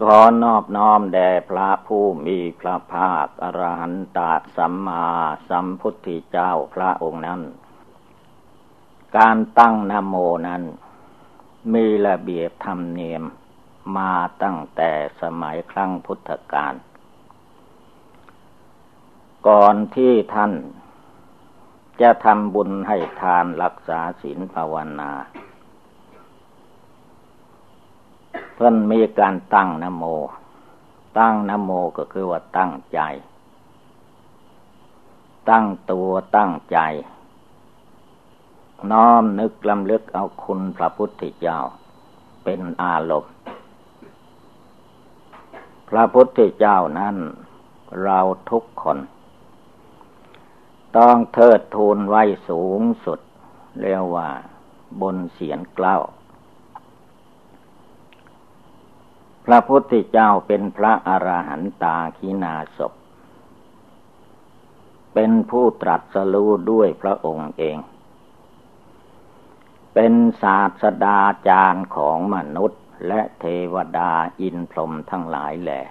ขอนอบน้อมแด่พระผู้มีพระภาคอรหันตสัมมาสัมพุทธเจ้าพระองค์นั้น การตั้งนโมนั้น มีระเบียบธรรมเนียมมาตั้งแต่สมัยครั้งพุทธกาล ก่อนที่ท่านจะทำบุญให้ทานรักษาศีลภาวนา เพิ่นมีการตั้งนโม ตั้งนโมก็คือว่าตั้งใจ ตั้งตัวตั้งใจ น้อมนึกลำลึกเอาคุณพระพุทธเจ้า เป็นอารมณ์ พระพุทธเจ้านั้นเราทุกคน ต้องเทิดทูนไว้สูงสุด เรียกว่าบนเสียนเกล้า พระพุทธเจ้าเป็นพระอรหันตาขีนาศพ เป็นผู้ตรัสรู้ด้วยพระองค์เอง เป็นศาสดาจารย์ของมนุษย์และเทวดาอินพรหมทั้งหลายแหละ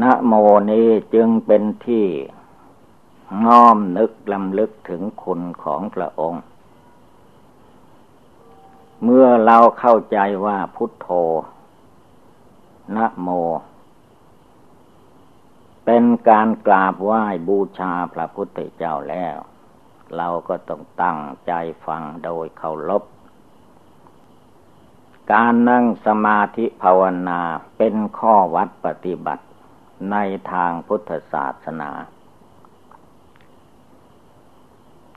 นะโมนี้จึงเป็นที่น้อมนึกลำลึกถึงคุณของพระองค์ เมื่อเราเข้าใจว่าพุทโธนะโม เป็นการกราบไหว้บูชาพระพุทธเจ้าแล้ว เราก็ต้องตั้งใจฟังโดยเคารพการนั่งสมาธิภาวนาเป็นข้อวัดปฏิบัติในทางพุทธศาสนา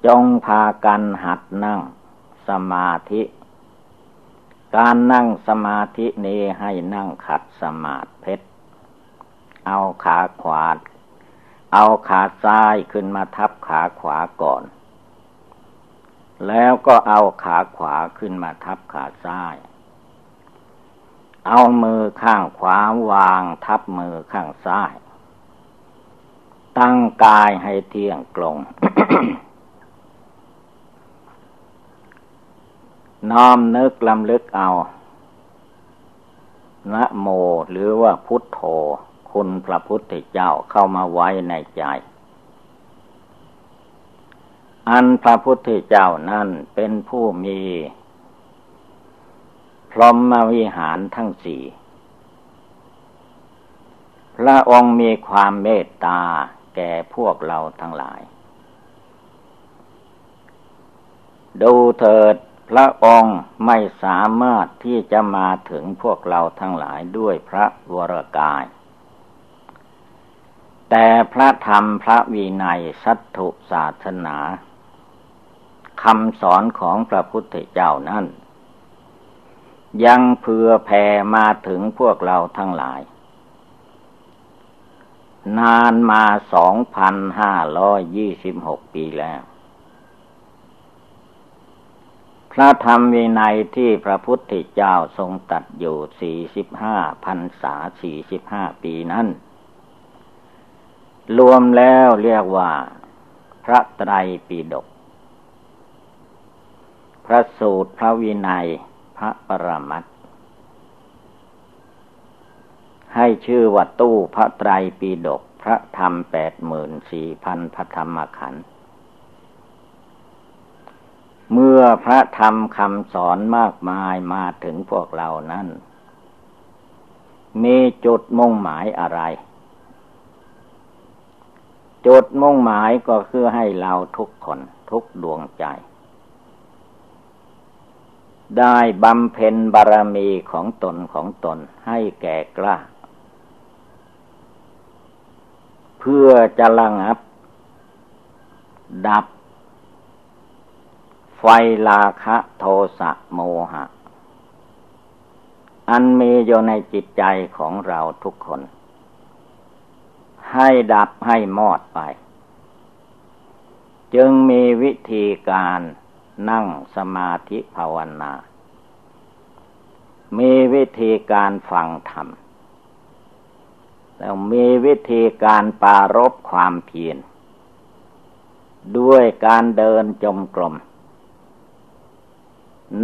จงพากันหัดนั่งสมาธิ การนั่งสมาธินี้ให้นั่งขัดสมาธิเพชร เอาขาขวา เอาขาซ้ายขึ้นมาทับขาขวาก่อน แล้วก็เอาขาขวาขึ้นมาทับขาซ้าย เอามือข้างขวาวางทับมือข้างซ้าย ตั้งกายให้เที่ยงตรง น้อมนึกลำลึกเอา นะโมหรือว่าพุทโธ คุณพระพุทธเจ้าเข้ามาไว้ในใจ อันพระพุทธเจ้านั่นเป็นผู้มี พร้อมวิหารทั้งสี่ พระองค์มีความเมตตาแก่พวกเราทั้งหลาย ดูเถิด พระองค์ไม่สามารถที่จะมาถึงพวกเราทั้งหลายด้วยพระวรกาย แต่พระธรรมพระวีนัยสัตถุศาสนาคำสอนของพระพุทธเจ้านั้นยังเพื่อแผ่มาถึงพวกเราทั้งหลาย นานมาสองพันห้าร้อยยี่สิบหกปีแล้ว พระธรรมวินัยที่พระพุทธเจ้าทรงตัดอยู่สี่สิบห้าพันษาสี่สิบห้าปีนั้น รวมแล้วเรียกว่า พระไตรปิฎก พระสูตรพระวินัย พระปรมัตให้ชื่อว่าตู้พระไตรปิฎกพระธรรมแปดหมื่นสี่พันพระธรรมขันธ์ เมื่อพระธรรมคำสอนมากมายมาถึงพวกเรานั้น มีจุดมุ่งหมายอะไร จุดมุ่งหมายก็คือให้เราทุกคนทุกดวงใจ ได้บำเพ็ญบารมีของตนของตนให้แก่กล้า เพื่อจะระงับ ดับ ไฟลาคะโทสะโมหะ อันมีอยู่ในจิตใจของเราทุกคน ให้ดับให้มอดไป จึงมีวิธีการนั่งสมาธิภาวนา มีวิธีการฟังธรรม แล้วมีวิธีการปารบความเพียรด้วยการเดินจมกลม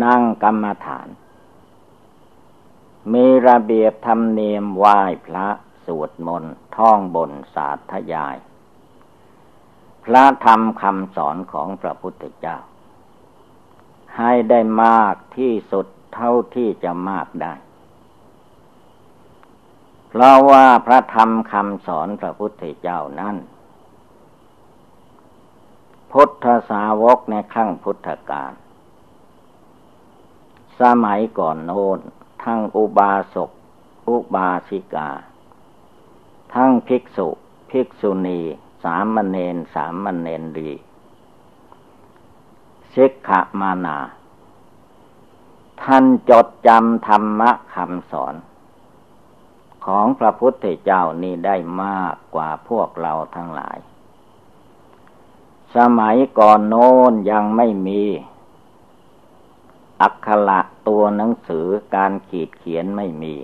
นั่งกรรมฐาน มีระเบียบธรรมเนียมไหว้พระสวดมนต์ท่องบนสาธยาย พระธรรมคำสอนของพระพุทธเจ้า ให้ได้มากที่สุดเท่าที่จะมากได้ เพราะว่าพระธรรมคำสอนพระพุทธเจ้านั้นพุทธสาวกในขั้งพุทธกาล สมัยก่อนโน้นทั้งอุบาสก อุบาสิกา ทั้งภิกษุ ภิกษุณี สามเณรสามเณรีสิกขมานา ท่านจดจำธรรมะคำสอน ของพระพุทธเจ้านี่ได้มากกว่าพวกเราทั้งหลาย สมัยก่อนโน้นยังไม่มี อักขระตัวหนังสือการขีดเขียนไม่มี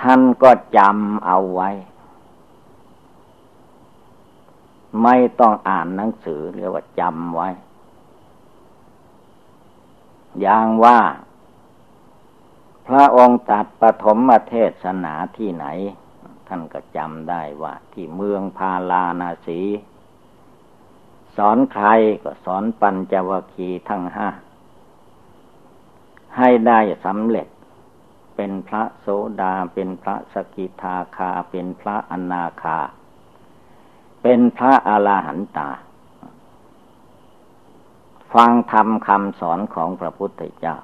ท่านก็จำเอาไว้ ไม่ต้องอ่านหนังสือเรียกว่าจำไว้ อย่างว่า พระองค์ตัดปฐมเทศนาที่ไหน ท่านก็จำได้ว่า ที่เมืองพาลานาสี สอนใครก็สอนปัญจวคีทั้งห้า ให้ได้สำเร็จ เป็นพระโสดาเป็นพระสกิทาคา เป็นพระอนาคา เป็นพระอาลาหันตา ฟังธรรมคำสอนของพระพุทธเจ้า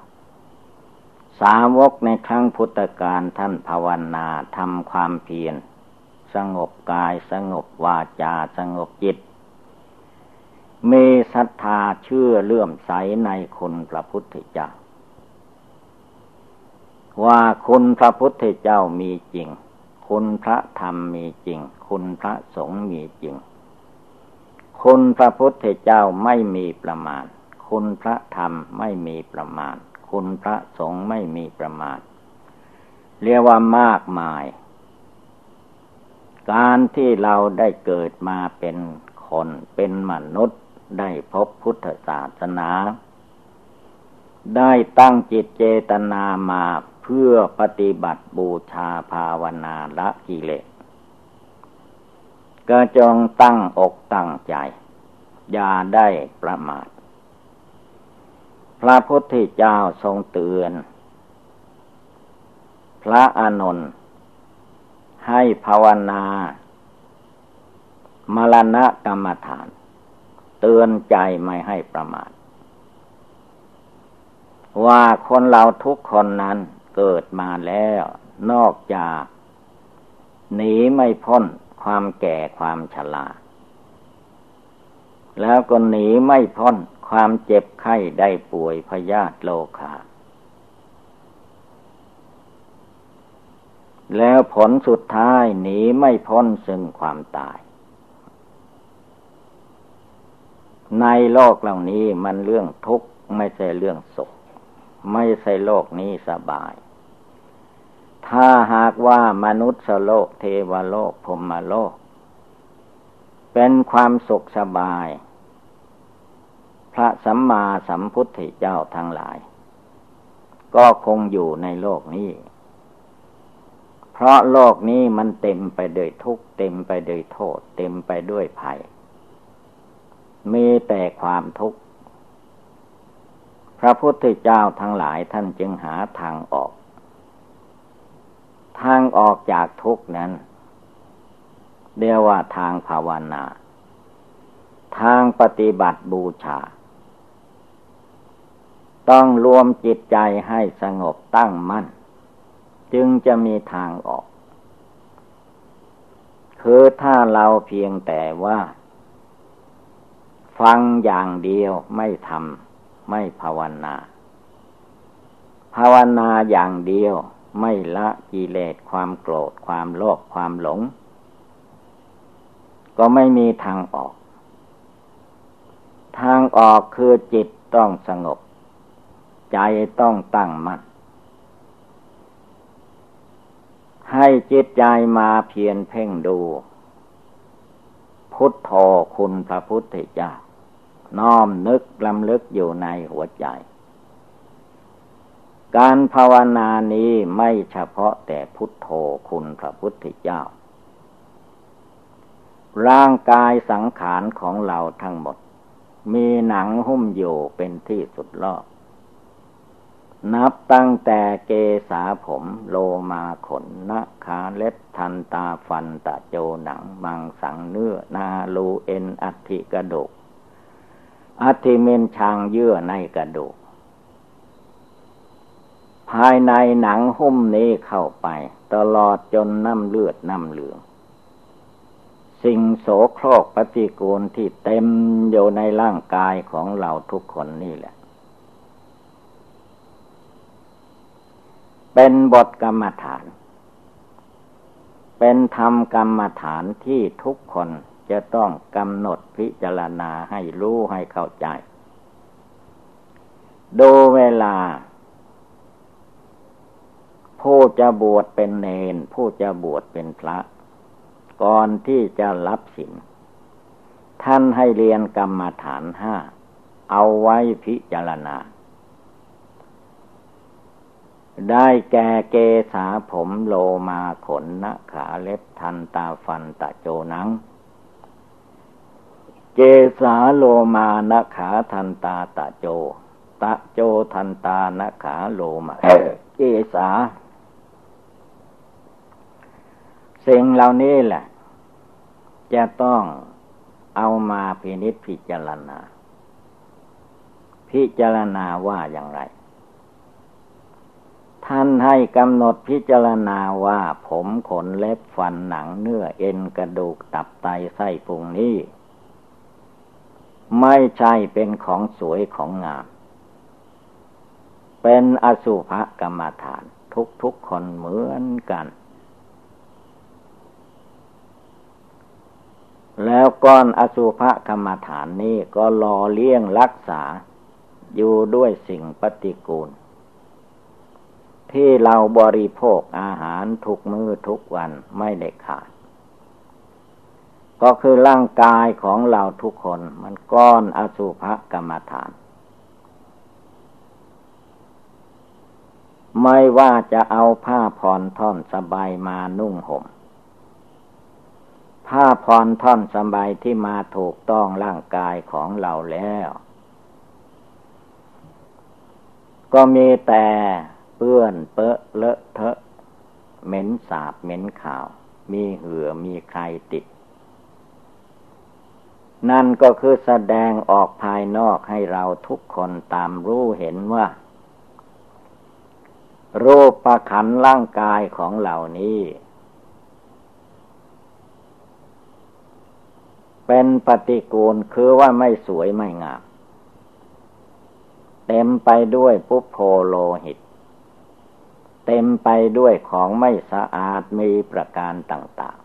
สาวกในครั้งพุทธกาลท่านภาวนาทำความเพียร สงบกายสงบวาจาสงบจิต มีศรัทธาเชื่อเลื่อมใสในคุณพระพุทธเจ้า ว่าคุณพระพุทธเจ้ามีจริง คุณพระธรรมมีจริง คุณพระสงฆ์มีจริง คุณพระพุทธเจ้าไม่มีประมาณ คุณพระธรรมไม่มีประมาณ คุณพระสงฆ์ไม่มีประมาณ เรียกว่ามากมาย การที่เราได้เกิดมาเป็นคนเป็นมนุษย์ ได้พบพุทธศาสนา ได้ตั้งจิตเจตนามาเพื่อปฏิบัติบูชาภาวนาละกิเลสก็จงตั้งอกตั้งใจ อย่าได้ประมาท พระพุทธเจ้าทรงเตือน พระอานนท์ให้ภาวนา มรณะกรรมฐาน เตือนใจไม่ให้ประมาทว่าคนเราทุกคนนั้นเกิดมาแล้ว นอกจากหนีไม่พ้นความแก่ความชราแล้วก็หนีไม่พ้นความเจ็บไข้ได้ป่วยพยาธิโลคาแล้วผลสุดท้ายหนีไม่พ้นซึ่งความตาย ในโลกเหล่านี้มันเรื่องทุกข์ไม่ใช่เรื่องสุข ไม่ใช่โลกนี้สบาย ถ้าหากว่ามนุษย์โลกเทวโลกพรมโลก เป็นความสุขสบาย พระสัมมาสัมพุทธเจ้าทั้งหลาย ก็คงอยู่ในโลกนี้ เพราะโลกนี้มันเต็มไปด้วยทุกข์เต็มไปด้วยโทษ เต็มไปด้วยภัย มีแต่ความทุกข์ พระพุทธเจ้าทั้งหลายท่านจึงหาทางออก ทางออกจากทุกข์นั้นเรียกว่าทางภาวนา ทางปฏิบัติบูชา ต้องรวมจิตใจให้สงบตั้งมั่น จึงจะมีทางออก คือถ้าเราเพียงแต่ว่า ฟังอย่างเดียวไม่ทำไม่ภาวนา ภาวนาอย่างเดียวไม่ละกิเลสความโกรธความโลภความหลง ก็ไม่มีทางออก ทางออกคือจิตต้องสงบ ใจต้องตั้งมัน่นให้จิตใจมาเพียรเพ่งดู พุทโธคุณพระพุทธเจ้า น้อมนึกลำลึกอยู่ในหัวใจ การภาวนานี้ไม่เฉพาะแต่พุทโธคุณพระพุทธเจ้า ร่างกายสังขารของเราทั้งหมด มีหนังหุ้มอยู่เป็นที่สุดรอบ นับตั้งแต่เกษาผมโลมาขนนะขาเล็บทันตาฟันตะโจหนัง มังสังเนื้อ นาลูเอ็นอัติกระดูกอัติเมนชางเยื่อในกระดูก ภายในหนังหุ้มนี้เข้าไป ตลอดจนน้ำเลือดน้ำเหลือง สิ่งโสโครกปฏิกูลที่เต็มอยู่ในร่างกายของเราทุกคนนี่แหละ เป็นบทกรรมฐาน เป็นธรรมกรรมฐานที่ทุกคนจะต้องกำหนดพิจารณาให้รู้ให้เข้าใจ ดูเวลา ผู้จะบวชเป็นเนน ผู้จะบวชเป็นพระ ก่อนที่จะรับสินท่านให้เรียนกรรมฐานห้า เอาไว้พิจารณา ได้แก่เกษาผมโลมาขนนะขาเล็บทันตาฟันตะโจนัง เกษาโลมานะขาทันตาตะโจ ตะโจทันตานะขาโลมาเกษาสิ่งเหล่านี้แหละ จะต้องเอามาพินิจพิจารณา พิจารณาว่าอย่างไร ท่านให้กำหนดพิจารณาว่า ผมขนเล็บฟันหนังเนื้อเอ็นกระดูกตับไตไส้พุงนี้ ไม่ใช่เป็นของสวยของงาม เป็นอสุภกรรมฐาน ทุกๆคนเหมือนกันแล้วก้อนอสุภกรรมฐานนี้ก็รอเลี้ยงรักษาอยู่ด้วยสิ่งปฏิกูล ที่เราบริโภคอาหารทุกมือทุกวันไม่ได้ขาด ก็คือร่างกายของเราทุกคนมันก้อนอสุภกรรมฐาน ไม่ว่าจะเอาผ้าผ่อนท่อนสบายมานุ่งห่มผ้าผ่อนท่อนสบายที่มาถูกต้องร่างกายของเราแล้ว ก็มีแต่ เปื้อนเปอะเลอะเทอะเหม็นสาบเหม็นข่าว มีเหือมีใครติด นั่นก็คือแสดงออกภายนอกให้เราทุกคนตามรู้เห็นว่า รูปประขันร่างกายของเหล่านี้ เป็นปฏิกูลคือว่าไม่สวยไม่งามเต็มไปด้วยปุพโพโลหิต เต็มไปด้วยของไม่สะอาดมีประการต่างๆ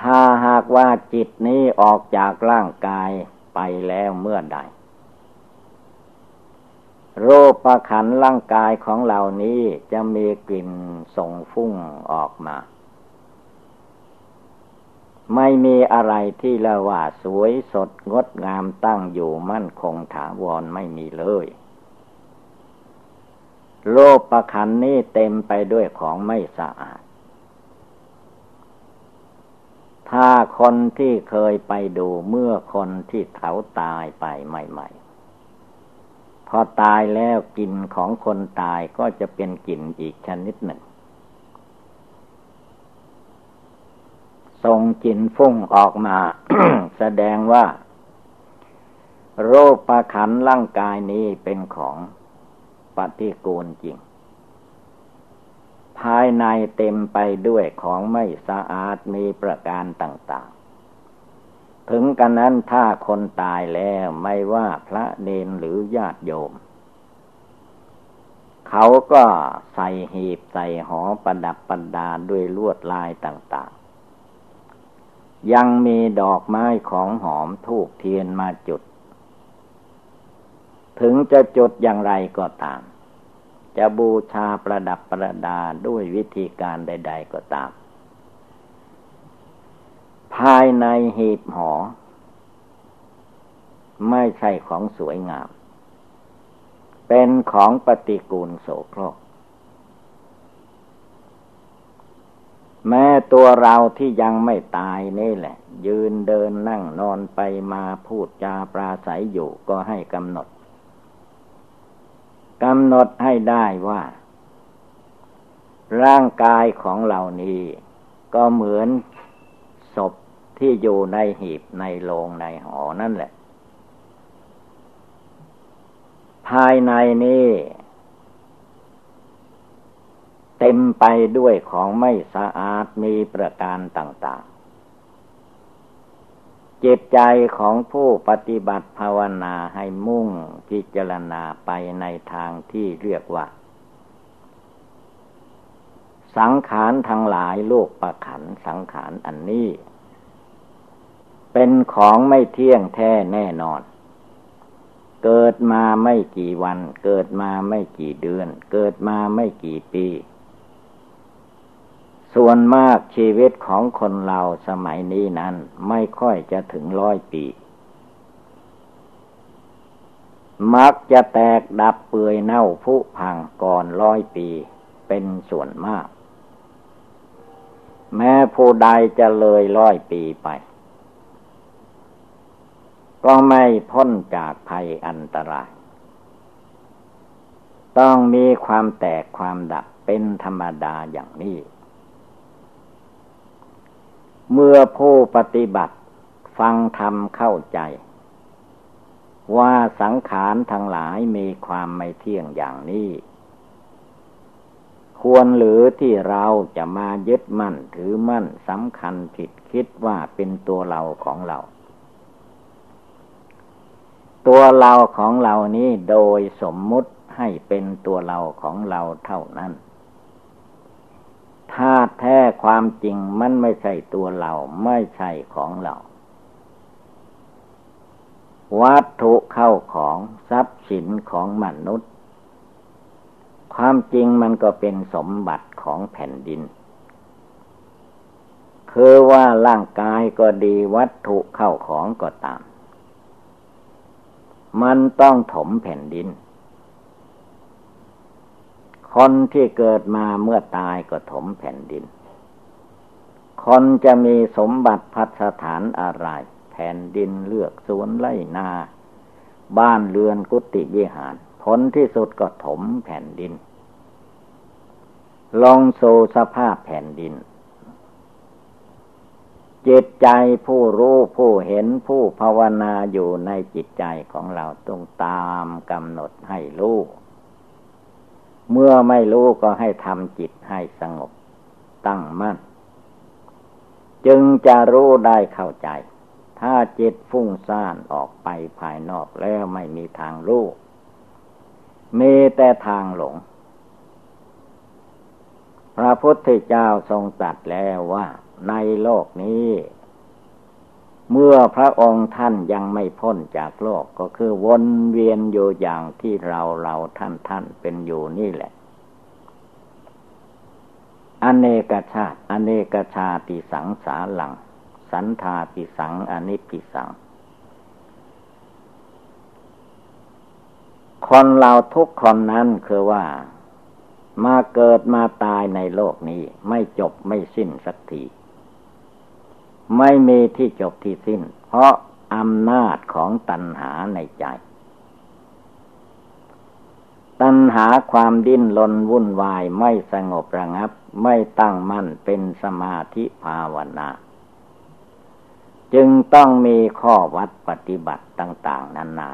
ถ้าหากว่าจิตนี้ออกจากร่างกายไปแล้วเมื่อใด โรคประขันร่างกายของเหล่านี้จะมีกลิ่นส่งฟุ้งออกมา ไม่มีอะไรที่ละว่าสวยสดงดงามตั้งอยู่มั่นคงถาวรไม่มีเลย โลกประคันนี้เต็มไปด้วยของไม่สะอาด ถ้าคนที่เคยไปดูเมื่อคนที่เขาตายไปใหม่ๆ พอตายแล้วกลิ่นของคนตายก็จะเป็นกลิ่นอีกชนิดหนึ่งส่งกลิ่นฟุ้งออกมา แสดงว่า โรคประคันร่างกายนี้เป็นของ ปฏิกูลจริง ภายในเต็มไปด้วยของไม่สะอาดมีประการต่างๆ ถึงกันนั้นถ้าคนตายแล้วไม่ว่าพระเนนหรือญาติโยม เขาก็ใส่หีบใส่หอประดับประดาด้วยลวดลายต่างๆ ยังมีดอกไม้ของหอมทูกเทียนมาจุด ถึงจะจุดอย่างไรก็ตาม จะบูชาประดับประดาด้วยวิธีการใด ๆ ก็ตาม ภายในหีบหอ ไม่ใช่ของสวยงาม เป็นของปฏิกูลโสโครกแม้ตัวเราที่ยังไม่ตายนี่แหละ ยืนเดินนั่งนอนไปมาพูดจาปราศัยอยู่ก็ให้กำหนด กำหนดให้ได้ว่า ร่างกายของเหล่านี้ ก็เหมือนศพที่อยู่ในหีบในโลงในหอนั่นแหละ ภายในนี้ เต็มไปด้วยของไม่สะอาดมีประการต่าง ๆ จิตใจของผู้ปฏิบัติภาวนาให้มุ่งพิจารณาไปในทางที่เรียกว่า สังขารทั้งหลายโลกประขันสังขารอันนี้ เป็นของไม่เที่ยงแท้แน่นอน เกิดมาไม่กี่วัน เกิดมาไม่กี่เดือน เกิดมาไม่กี่ปี ส่วนมากชีวิตของคนเราสมัยนี้นั้น ไม่ค่อยจะถึงร้อยปี มักจะแตกดับเปื่อยเน่าผุพังก่อนร้อยปีเป็นส่วนมาก แม้ผู้ใดจะเลยร้อยปีไป ก็ไม่พ้นจากภัยอันตราย ต้องมีความแตกความดับเป็นธรรมดาอย่างนี้ เมื่อผู้ปฏิบัติ ฟังธรรมเข้าใจ ว่าสังขารทั้งหลายมีความไม่เที่ยงอย่างนี้ ควรหรือที่เราจะมายึดมั่นถือมั่นสำคัญผิดคิดว่าเป็นตัวเราของเรา ตัวเราของเรานี้โดยสมมุติให้เป็นตัวเราของเราเท่านั้น ถ้าแท้ความจริงมันไม่ใช่ตัวเราไม่ใช่ของเรา วัตถุเข้าของทรัพย์สินของมนุษย์ ความจริงมันก็เป็นสมบัติของแผ่นดิน คือว่าร่างกายก็ดีวัตถุเข้าของก็ตาม มันต้องถมแผ่นดิน คนที่เกิดมาเมื่อตายก็ถมแผ่นดิน คนจะมีสมบัติพัฒฐานอะไร แผ่นดินเลือกสวนไร่นา บ้านเรือนกุฏิวิหาร ผลที่สุดก็ถมแผ่นดิน ลองโซสภาพแผ่นดิน จิตใจผู้รู้ผู้เห็นผู้ภาวนาอยู่ในจิตใจของเราต้องตามกำหนดให้รู้ เมื่อไม่รู้ก็ให้ทำจิตให้สงบ ตั้งมั่น จึงจะรู้ได้เข้าใจ ถ้าจิตฟุ้งซ่านออกไปภายนอกแล้วไม่มีทางรู้มีแต่ทางหลง พระพุทธเจ้าทรงตรัสแล้วว่า ในโลกนี้ เมื่อพระองค์ท่านยังไม่พ้นจากโลกก็คือวนเวียนอยู่อย่างที่เราเราท่านท่านเป็นอยู่นี่แหละ อเนกชาติ อเนกชาติสังสาหลัง สันทาปิสังอนิปิสัง คนเราทุกคนนั้นคือว่า มาเกิดมาตายในโลกนี้ไม่จบไม่สิ้นสักที ไม่มีที่จบที่สิ้น เพราะอำนาจของตัณหาในใจ ตัณหาความดิ้นรนวุ่นวายไม่สงบระงับ ไม่ตั้งมั่นเป็นสมาธิภาวนา จึงต้องมีข้อวัดปฏิบัติต่าง ๆนานา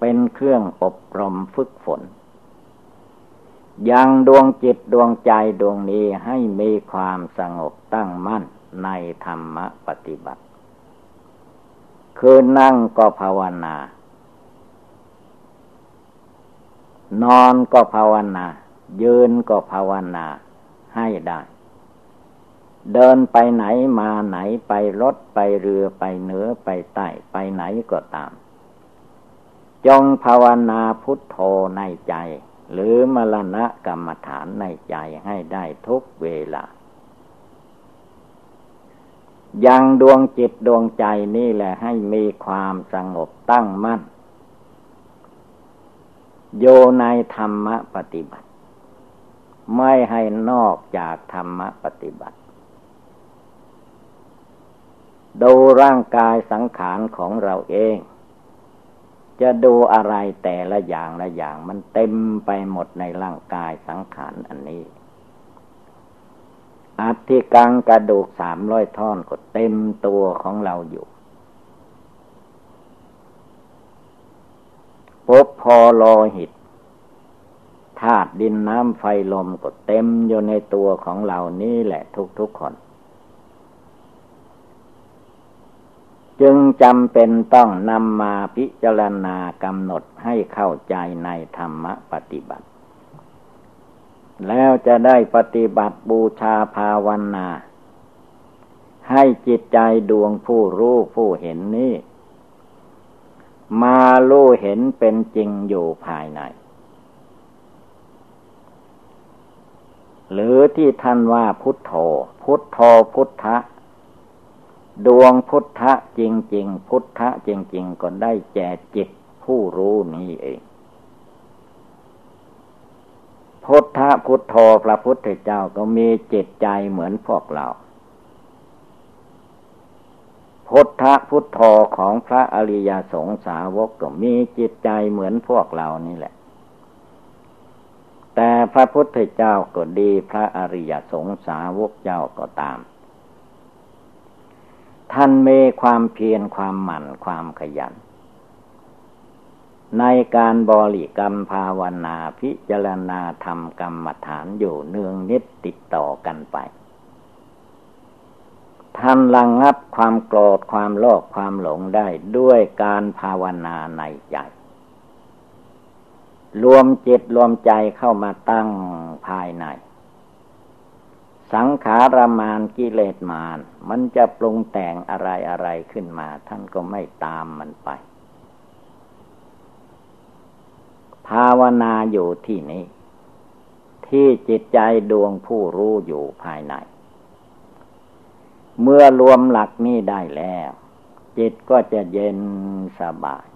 เป็นเครื่องอบรมฝึกฝนยังดวงจิตดวงใจดวงนี้ให้มีความสงบตั้งมั่น ในธรรมปฏิบัติ คือนั่งก็ภาวนา นอนก็ภาวนา ยืนก็ภาวนาให้ได้ เดินไปไหนมาไหนไปรถไปเรือไปเหนือไปใต้ไปไหนก็ตาม จงภาวนาพุทโธในใจ หรือมรณะกรรมฐานในใจให้ได้ทุกเวลา ยังดวงจิตดวงใจนี่แหละให้มีความสงบตั้งมั่น โยในธรรมปฏิบัติ ไม่ให้นอกจากธรรมปฏิบัติ ดูร่างกายสังขารของเราเอง จะดูอะไรแต่ละอย่างละอย่างมันเต็มไปหมดในร่างกายสังขารอันนี้ อัฐิกังกระดูกสามร้อยท่อนก็เต็มตัวของเราอยู่ปุ๊บพอโลหิตธาตุดินน้ำไฟลมก็เต็มอยู่ในตัวของเรานี่แหละทุกๆคน จึงจำเป็นต้องนำมาพิจารณากำหนดให้เข้าใจในธรรมปฏิบัติ แล้วจะได้ปฏิบัติบูชาภาวนา ให้จิตใจดวงผู้รู้ผู้เห็นนี้ มารู้เห็นเป็นจริงอยู่ภายใน หรือที่ท่านว่าพุทโธ พุทโธพุทธะ ดวงพุทธะจริง ๆ พุทธะจริง ๆ ก็ได้แก่จิตผู้รู้นี้เอง พุทธพุทโธพระพุทธเจ้าก็มีจิตใจเหมือนพวกเรา พุทธพุทโธของพระอริยสงสาวกก็มีจิตใจเหมือนพวกเรานี่แหละ แต่พระพุทธเจ้าก็ดีพระอริยสงสาวกเจ้าก็ตาม ท่านมีความเพียรความหมั่นความขยัน ในการบริกรรมภาวนาพิจารณาธรรมกรรมฐานอยู่เนืองนิดติดต่อกันไปท่านระงงับความโกรธความโลภความหลงได้ด้วยการภาวนาในใจ รวมจิตรวมใจเข้ามาตั้งภายใน สังขารมานกิเลสมาน มันจะปรุงแต่งอะไรอะไรขึ้นมา ท่านก็ไม่ตามมันไป ภาวนาอยู่ที่นี้ ที่จิตใจดวงผู้รู้อยู่ภายใน เมื่อรวมหลักนี้ได้แล้ว จิตก็จะเย็นสบาย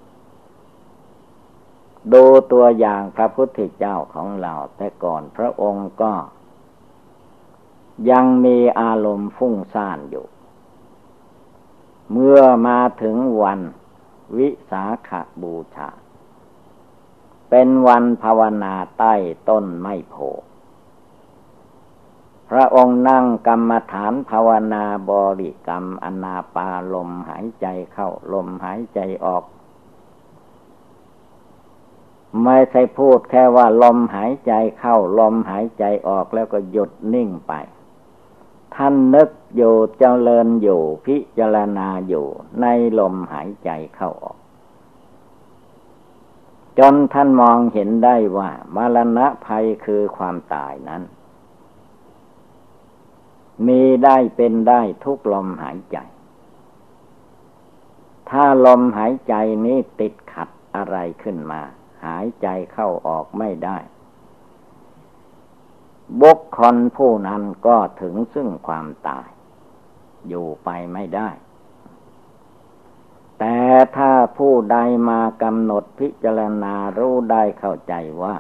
ดูตัวอย่างพระพุทธเจ้าของเรา แต่ก่อนพระองค์ก็ ยังมีอารมณ์ฟุ้งซ่านอยู่ เมื่อมาถึงวันวิสาขาบูชา เป็นวันภาวนาใต้ต้นไม้โพพระองค์นั่งกรรมฐานภาวนาบริกรรมอนาปาลมหายใจเข้าลมหายใจออก ไม่ใช่พูดแค่ว่าลมหายใจเข้าลมหายใจออกแล้วก็หยุดนิ่งไป ท่านนึกอยู่เจริญอยู่พิจารณาอยู่ในลมหายใจเข้าออก จนท่านมองเห็นได้ว่า มรณะภัยคือความตายนั้น มีได้เป็นได้ทุกลมหายใจ ถ้าลมหายใจนี้ติดขัดอะไรขึ้นมา หายใจเข้าออกไม่ได้บุคคลผู้นั้นก็ถึงซึ่งความตาย อยู่ไปไม่ได้ แต่ถ้าผู้ใดมากำหนดพิจารณารู้ได้เข้าใจว่า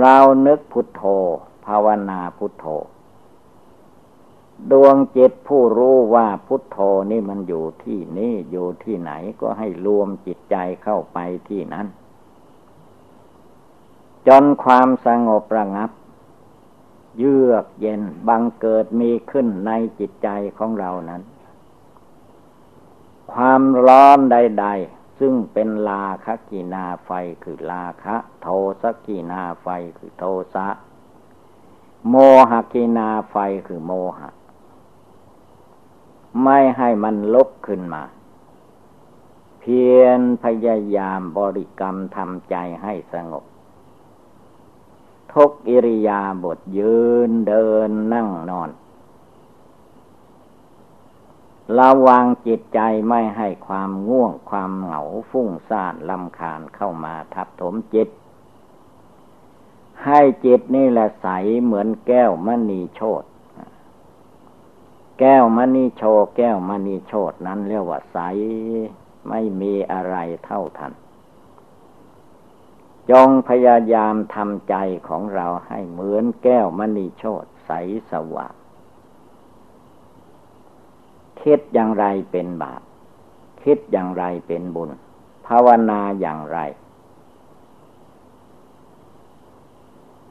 เรานึกพุทโธ ภาวนาพุทโธ ดวงจิตผู้รู้ว่าพุทโธนี่มันอยู่ที่นี่อยู่ที่ไหนก็ให้รวมจิตใจเข้าไปที่นั้น จนความสงบระงับ เยือกเย็นบังเกิดมีขึ้นในจิตใจของเรานั้น ความร้อนใด ๆ ซึ่งเป็นลาคกีนาไฟคือลาคะ โทสกีนาไฟคือโทสะ โมหกีนาไฟคือโมหะ ไม่ให้มันลุกขึ้นมา เพียรพยายามบริกรรมทำใจให้สงบทุกอิริยาบถยืนเดินนั่งนอน ระวังจิตใจไม่ให้ความง่วงความเหงาฟุ้งซ่านลำคาญเข้ามาทับถมจิต ให้จิตนี่แหละใสเหมือนแก้วมณีโชตแก้วมณีโชแก้วมณีโชตนั้นเรียกว่าใสไม่มีอะไรเท่าทัน จงพยายามทำใจของเราให้เหมือนแก้วมณีโชตใสสว่าง คิดอย่างไรเป็นบาปคิดอย่างไรเป็นบุญ ภาวนาอย่างไร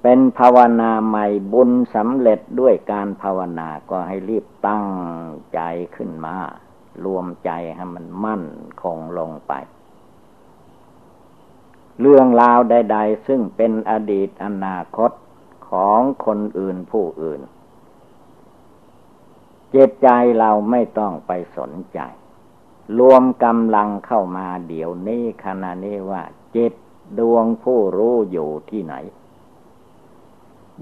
เป็นภาวนาใหม่บุญสำเร็จด้วยการภาวนาก็ให้รีบตั้งใจขึ้นมา รวมใจให้มันมั่นคงลงไป เรื่องราวใด ๆ ซึ่งเป็นอดีตอนาคตของคนอื่นผู้อื่น จิตใจเราไม่ต้องไปสนใจ รวมกำลังเข้ามาเดี๋ยวนี้ขณะนี้ว่า จิตดวงผู้รู้อยู่ที่ไหน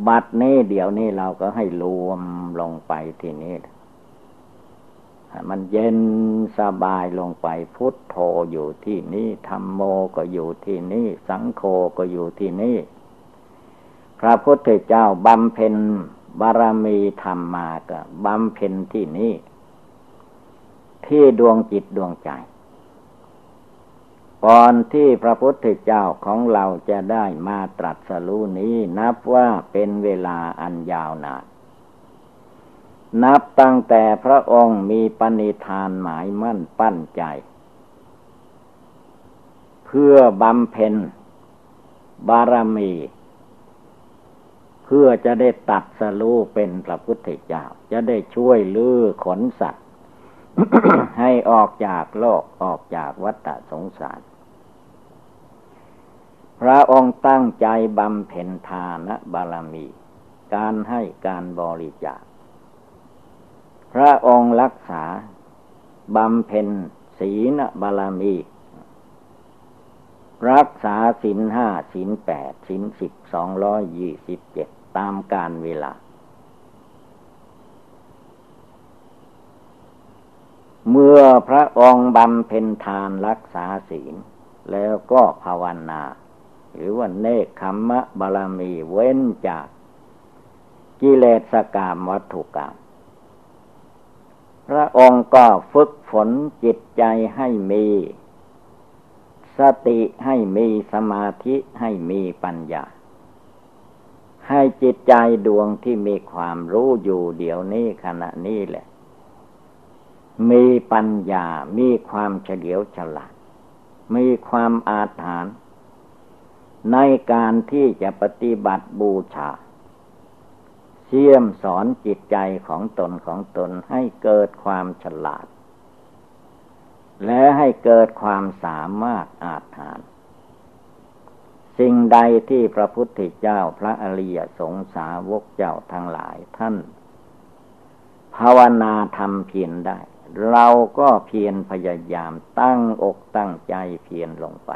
บัดนี้เดี๋ยวนี้เราก็ให้รวมลงไปที่นี้มันเย็นสบายลงไปพุทโธอยู่ที่นี่ธรรมโมก็อยู่ที่นี่ สังโฆก็อยู่ที่นี่ พระพุทธเจ้าบำเพ็ญ บารมีธรรมมาก็บำเพ็ญที่นี่ที่ดวงจิตดวงใจ ก่อนที่พระพุทธเจ้าของเราจะได้มาตรัสรู้นี้นับว่าเป็นเวลาอันยาวนาน นับตั้งแต่พระองค์มีปณิธานหมายมั่นปั้นใจ เพื่อบำเพ็ญบารมี พื่อจะได้ตัดสรู้เป็นพระพุทธเจ้า จะได้ช่วยลื้อขนสัตว์ ให้ออกจากโลกออกจากวัฏสงสาร พระองค์ตั้งใจบำเพ็ญทานบารมี การให้การบริจาค พระองค์รักษาบำเพ็ญศีลบารมี รักษาศีลห้าศีลแปดศีลสิบสองร้อยยี่สิบเจ็ด ตามการเวลา เมื่อพระองค์บำเพ็ญทานรักษาศีล แล้วก็ภาวนา หรือว่าเนคขมมะบาลมีเว้นจากกิเลสกามวัตถุกรรมพระองค์ก็ฝึกฝนจิตใจให้มี สติให้มีสมาธิให้มีปัญญา ให้จิตใจดวงที่มีความรู้อยู่เดี๋ยวนี้ขณะนี้แหละ มีปัญญา มีความเฉลียวฉลาด มีความอาถรรพ์ในการที่จะปฏิบัติบูชาเชี่ยมสอนจิตใจของตนของตนให้เกิดความฉลาด และให้เกิดความสามารถอาจฐาน สิ่งใดที่พระพุทธเจ้าพระอริยสงสาวกเจ้าทั้งหลายท่าน ภาวนาทำเพียรได้ เราก็เพียรพยายามตั้งอกตั้งใจเพียรลงไป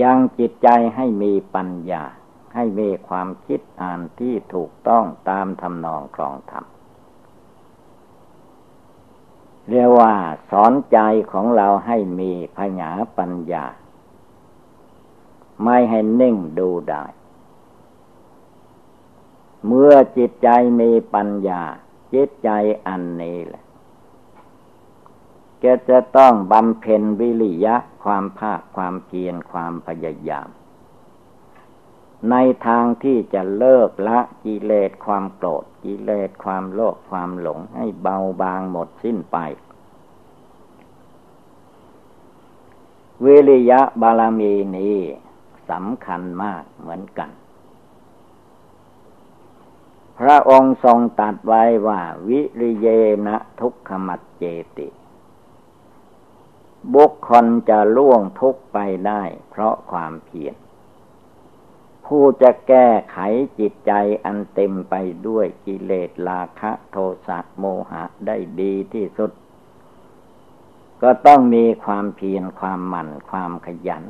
ยังจิตใจให้มีปัญญา ให้มีความคิดอ่านที่ถูกต้องตามทำนองครองธรรม เรียกว่าสอนใจของเราให้มีพญาปัญญา ไม่ให้นิ่งดูได้ เมื่อจิตใจมีปัญญา จิตใจอันนี้แหละก็จะต้องบำเพ็ญวิริยะความภาคความเพียรความพยายาม ในทางที่จะเลิกละกิเลสความโกรธกิเลสความโลภความหลงให้เบาบางหมดสิ้นไปวิริยะบาลามีนี้สำคัญมากเหมือนกัน พระองค์ทรงตัดไว้ว่า วิริเยนะทุกขมัดเจติ บุคคลจะล่วงทุกไปได้เพราะความเพียร ผู้จะแก้ไขจิตใจอันเต็มไปด้วยกิเลสราคะโทสะโมหะได้ดีที่สุด ก็ต้องมีความเพียรความหมั่นความขยัน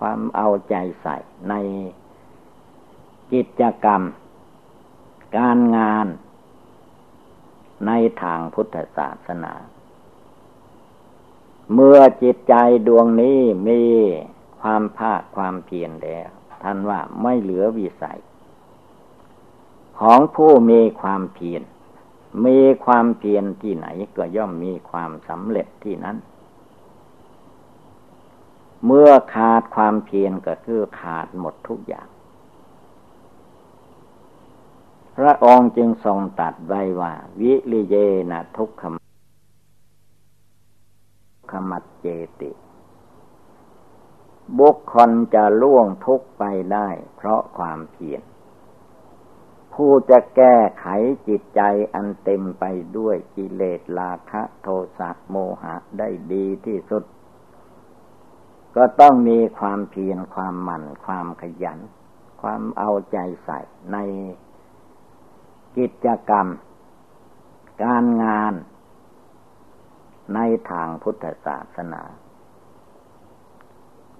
ความเอาใจใส่ในกิจกรรม การงานในทางพุทธศาสนา เมื่อจิตใจดวงนี้มีความภาคความเพียรแล้ว ท่านว่าไม่เหลือวิสัย ของผู้มีความเพียรมีความเพียรที่ไหนก็ย่อมมีความสำเร็จที่นั้น เมื่อขาดความเพียรก็คือขาดหมดทุกอย่าง พระองค์จึงทรงตัดไว้ว่า วิริเยนะทุกขมขมัดเจติ บุคคลจะล่วงทุกไปได้ เพราะความเพียรผู้จะแก้ไขจิตใจอันเต็มไปด้วยกิเลสราคะโทสะโมหะได้ดีที่สุด ก็ต้องมีความเพียรความหมั่น ความขยัน ความเอาใจใส่ในกิจกรรม การงานในทางพุทธศาสนา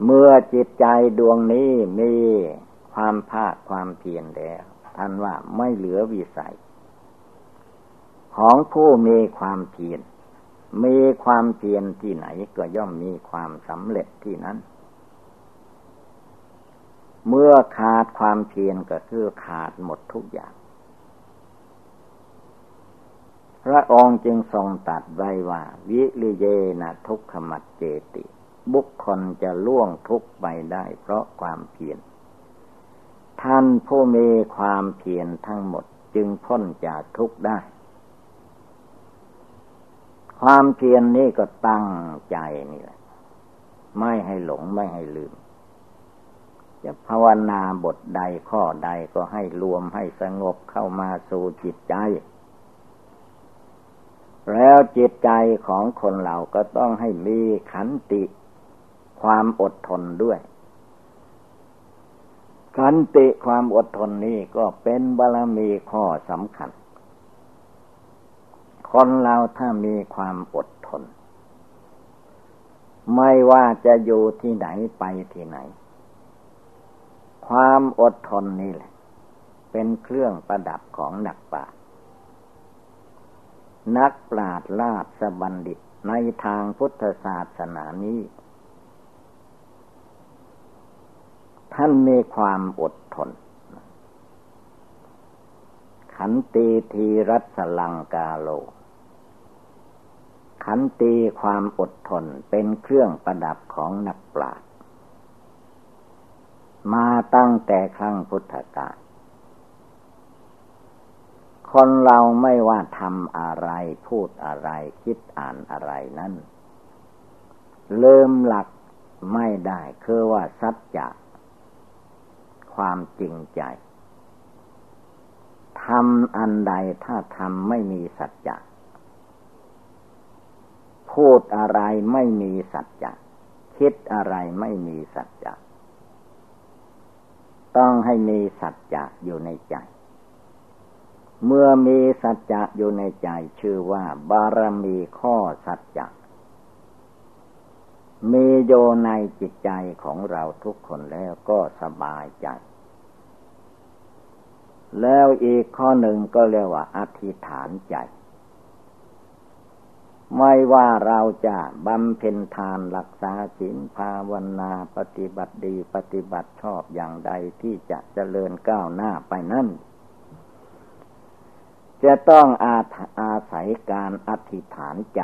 เมื่อจิตใจดวงนี้มีความภาคความเพียรแล้วท่านว่าไม่เหลือวิสัย ของผู้มีความเพียรมีความเพียรที่ไหนก็ย่อมมีความสำเร็จที่นั้น เมื่อขาดความเพียรก็คือขาดหมดทุกอย่าง พระองค์จึงทรงตัดไว้ว่า วิริเยนะทุกขมัดเจติ บุคคลจะล่วงทุกไปได้เพราะความเพียร ท่านผู้มีความเพียรทั้งหมดจึงพ้นจากทุกได้ ความเพียรนนี้ก็ตั้งใจนี่แหละ ไม่ให้หลงไม่ให้ลืม จะภาวนาบทใดข้อใดก็ให้รวมให้สงบเข้ามาสู่จิตใจแล้วจิตใจของคนเราก็ต้องให้มีขันติ ความอดทนด้วย ขันติความอดทนนี้ก็เป็นบารมีข้อสำคัญ คนเราถ้ามีความอดทน ไม่ว่าจะอยู่ที่ไหนไปที่ไหน ความอดทนนี่แหละ เป็นเครื่องประดับของนักปราชญ์นักปราชญ์ลาสบัณฑิตในทางพุทธศาสนานี้ ท่านมีความอดทน ขันตีทีรัสลังกาโล ขันตีความอดทนเป็นเครื่องประดับของนักปราชญ์มาตั้งแต่ครั้งพุทธกาลคนเราไม่ว่าทำอะไรพูดอะไร คิดอ่านอะไรนั้นเริ่มหลักไม่ได้ คือว่าสัจจะ ความจริงใจทำอันใดถ้าทำไม่มีสัจจะพูดอะไรไม่มีสัจจะคิดอะไรไม่มีสัจจะต้องให้มีสัจจะอยู่ในใจ เมื่อมีสัจจะอยู่ในใจชื่อว่าบารมีข้อสัจจะ มีโยในจิตใจของเราทุกคนแล้วก็สบายใจ แล้วอีกข้อหนึ่งก็เรียกว่าอธิษฐานใจ ไม่ว่าเราจะบำเพ็ญทานรักษาศีลภาวนาปฏิบัติดีปฏิบัติชอบอย่างใดที่จะเจริญก้าวหน้าไปนั่นจะต้องอาอาศัยการอธิษฐานใจ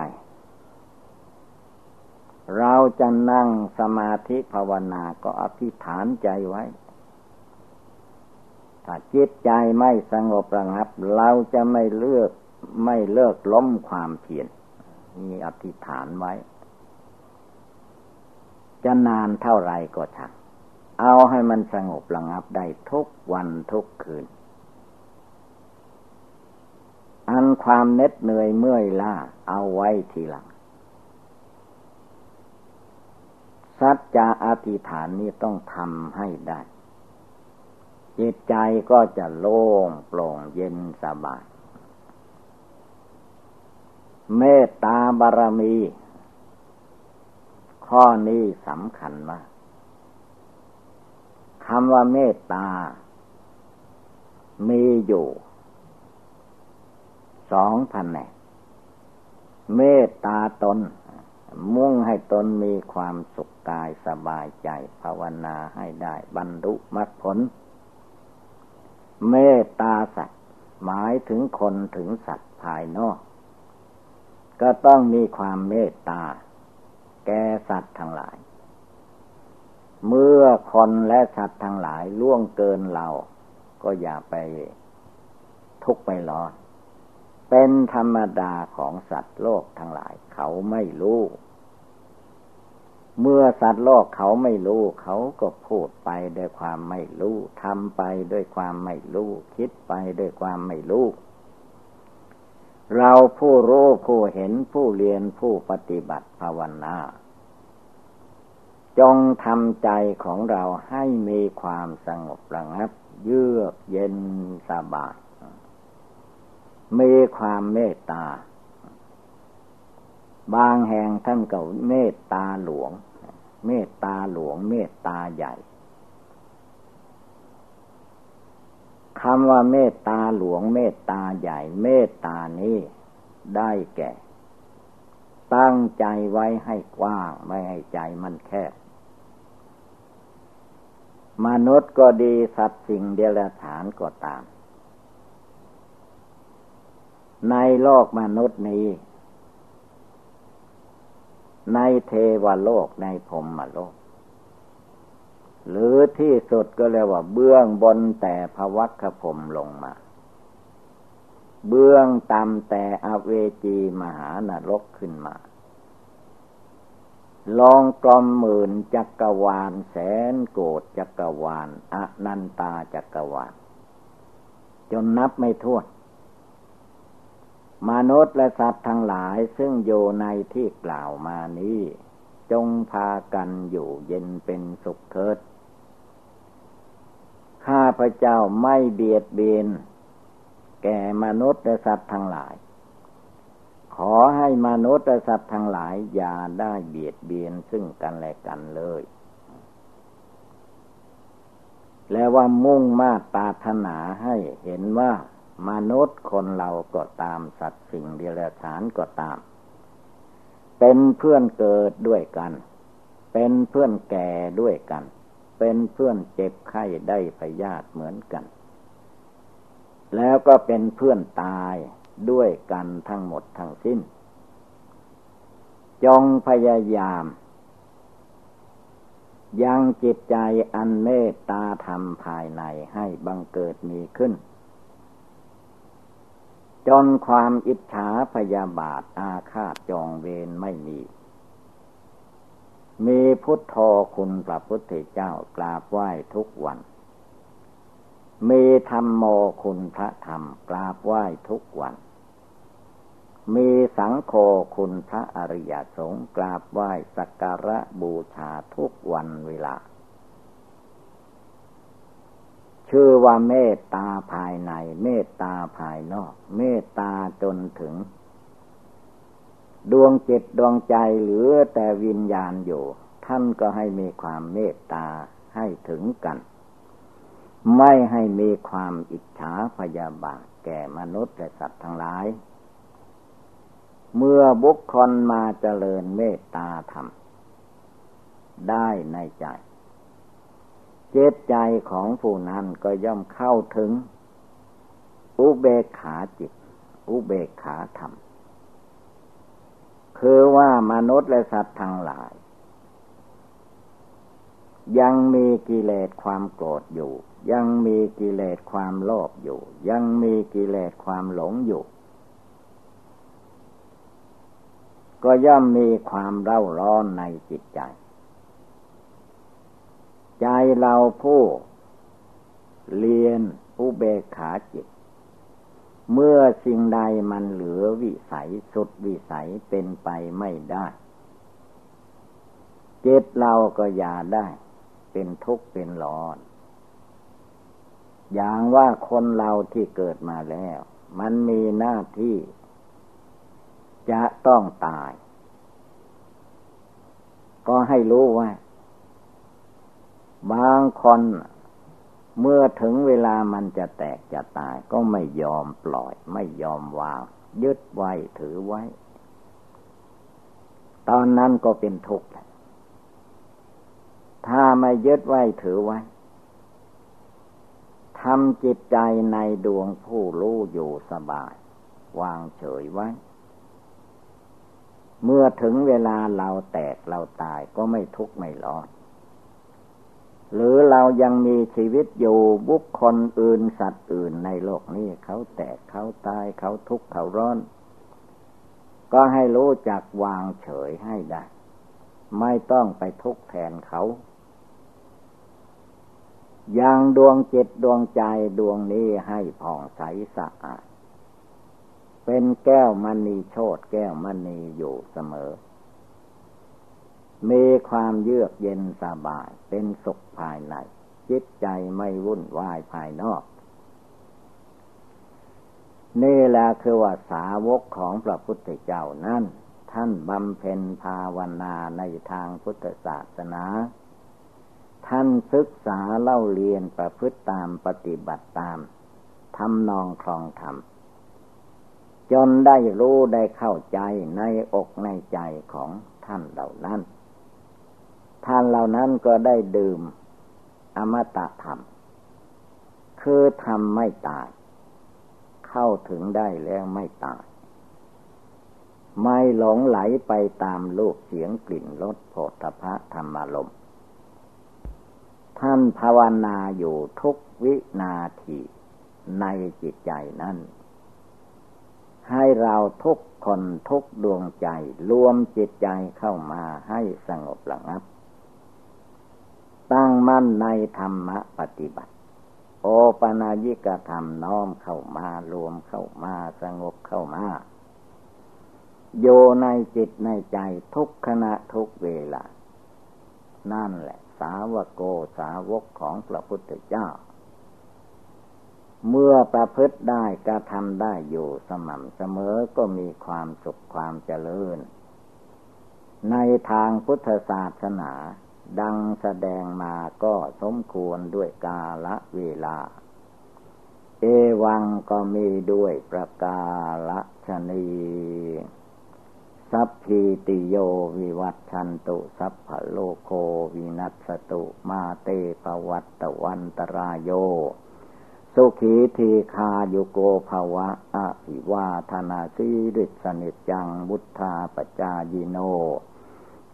เราจะนั่งสมาธิภาวนาก็อธิษฐานใจไว้ ถ้าจิตใจไม่สงบระงับ เราจะไม่เลือกไม่เลิกล้มความเพียรมีอธิษฐานไว้ จะนานเท่าไรก็ช่างเอาให้มันสงบระงับได้ทุกวันทุกคืน อันความเน็ดเหนื่อยเมื่อยล้าเอาไว้ทีหลัง สัจจะอธิษฐานนี้ต้องทำให้ได้ จิตใจก็จะโล่งโปร่งเย็นสบาย เมตตาบารมี ข้อนี้สำคัญมากคำว่าเมตตา มีอยู่สองพันแหนเมตตาตน มุ่งให้ตนมีความสุข กายสบายใจ ภาวนาให้ได้บรรลุมรรคผล เมตตาสัตว์หมายถึงคนถึงสัตว์ภายนอก ก็ต้องมีความเมตตา แก่สัตว์ทั้งหลาย เมื่อคนและสัตว์ทั้งหลายล่วงเกินเรา ก็อย่าไปทุกข์ไปร้อนเป็นธรรมดาของสัตว์โลกทั้งหลาย เขาไม่รู้ เมื่อสัตว์โลกเขาไม่รู้ เขาก็พูดไปด้วยความไม่รู้ทำไปด้วยความไม่รู้ คิดไปด้วยความไม่รู้เราผู้รู้ผู้เห็นผู้เรียนผู้ปฏิบัติภาวนา จงทำใจของเราให้มีความสงบระงับ เยือกเย็นสบายมีความเมตตา บางแห่งท่านก็เมตตาหลวง เมตตาหลวง เมตตาใหญ่คำว่าเมตตาหลวง เมตตาใหญ่ เมตตานี้ได้แก่ ตั้งใจไว้ให้กว้าง ไม่ให้ใจมันแคบ มนุษย์ก็ดีสัตว์สิ่งเดรัจฉานก็ตาม ในโลกมนุษย์นี้ ในเทวโลกในพรมโลก หรือที่สุดก็เรียกว่า เบื้องบนแต่ภวัคพรมลงมา เบื้องต่ำแต่อเวจีมหานรกขึ้นมา ลองกลมหมื่นจักรวาล แสนโกดจักรวาลอนันตาจักรวาล จนนับไม่ถ้วน มนุษย์และสัตว์ทั้งหลายซึ่งอยู่ในที่กล่าวมานี้ จงพากันอยู่เย็นเป็นสุขเถิด ข้าพระเจ้าไม่เบียดเบียน แก่มนุษย์และสัตว์ทั้งหลาย ขอให้มนุษย์และสัตว์ทั้งหลายอย่าได้เบียดเบียนซึ่งกันและกันเลย และว่ามุ่งมาตาถนาให้เห็นว่า มนุษย์คนเราก็ตามสัตว์สิ่งเดรัจฉานก็ตาม เป็นเพื่อนเกิดด้วยกัน เป็นเพื่อนแก่ด้วยกัน เป็นเพื่อนเจ็บไข้ได้พยาธิเหมือนกัน แล้วก็เป็นเพื่อนตายด้วยกันทั้งหมดทั้งสิ้น จงพยายาม ยังจิตใจอันเมตตาธรรมภายในให้บังเกิดมีขึ้น จนความอิจฉาพยาบาทอาฆาตจองเวรไม่มี มีพุทโธคุณพระพุทธเจ้ากราบไหว้ทุกวัน มีธรรมโมคุณพระธรรมกราบไหว้ทุกวัน มีสังโฆคุณพระอริยสงฆ์กราบไหว้สักการะบูชาทุกวันเวลา ชื่อว่าเมตตาภายใน เมตตาภายนอก เมตตาจนถึง ดวงจิตดวงใจเหลือแต่วิญญาณอยู่ ท่านก็ให้มีความเมตตาให้ถึงกัน ไม่ให้มีความอิจฉาพยาบาทแก่มนุษย์และสัตว์ทั้งหลาย เมื่อบุคคลมาเจริญเมตตาธรรม ได้ในใจ เจตใจของผู้นั้นก็ย่อมเข้าถึง อุเบกขาจิต อุเบกขาธรรม คือว่ามนุษย์และสัตว์ทั้งหลาย ยังมีกิเลสความโกรธอยู่ ยังมีกิเลสความโลภอยู่ ยังมีกิเลสความหลงอยู่ ก็ย่อมมีความเร่าร้อนในจิตใจ ใจเราผู้เรียนผู้เบกขาจิต เมื่อสิ่งใดมันเหลือวิสัยสุดวิสัยเป็นไปไม่ได้จิตเราก็อย่าได้ เป็นทุกข์เป็นร้อน อย่างว่าคนเราที่เกิดมาแล้ว มันมีหน้าที่ จะต้องตาย ก็ให้รู้ว่า บางคนเมื่อถึงเวลามันจะแตกจะตายก็ไม่ยอมปล่อย ไม่ยอมวาง ยึดไว้ถือไว้ ตอนนั้นก็เป็นทุกข์ถ้าไม่ยึดไว้ถือไว้ทำจิตใจในดวงผู้รู้อยู่สบาย วางเฉยไว้ เมื่อถึงเวลาเราแตกเราตายก็ไม่ทุกข์ไม่ร้อน หรือเรายังมีชีวิตอยู่บุคคลอื่นสัตว์อื่นในโลกนี้เขาแตกเขาตายเขาทุกข์เขาร้อน ก็ให้รู้จักวางเฉยให้ได้ ไม่ต้องไปทุกข์แทนเขาอยังดวงจิตดวงใจดวงนี้ให้ผ่องใสสะอาด เป็นแก้วมณีโชดแก้วมณีอยู่เสมอ มีความเยือกเย็นสบายเป็นสุข ภายใน จิตใจไม่วุ่นวายภายนอก นี่แหละคือว่าสาวกของพระพุทธเจ้านั้นท่านบำเพ็ญภาวนาในทางพุทธศาสนา ท่านศึกษาเล่าเรียนประพฤติตามปฏิบัติตามทำนองคลองธรรมจนได้รู้ได้เข้าใจในอกในใจของท่านเหล่านั้น ท่านเหล่านั้นก็ได้ดื่ม อมตะธรรม คือทำไม่ตาย เข้าถึงได้แล้วไม่ตาย ไม่หลงไหลไปตามโลกเสียงกลิ่นรสโผฏฐะธรรมารมณ์ท่านภาวนาอยู่ทุกวินาทีในจิตใจนั้น ให้เราทุกคนทุกดวงใจ รวมจิตใจเข้ามาให้สงบระงับ ตั้งมั่นในธรรมปฏิบัติ โอปนายิกธรรมน้อมเข้ามารวมเข้ามาสงบเข้ามาโยในจิตในใจทุกขณะทุกเวลา นั่นแหละ สาวโกสาวกของพระพุทธเจ้า เมื่อประพฤติได้กระทำได้อยู่สม่ำเสมอก็มีความสุขความเจริญ ในทางพุทธศาสนา ดังแสดงมาก็สมควรด้วยกาละเวลา เอวังก็มีด้วยประกาละชนีสัพพีติโยวิวัตชันตุสัพพโลโควินัสตุมาเตปวัตตวันตรายโย สุขีทีคาโยโกภวะอะิวาธนาสีริสนิจังบุทธาปจายิโน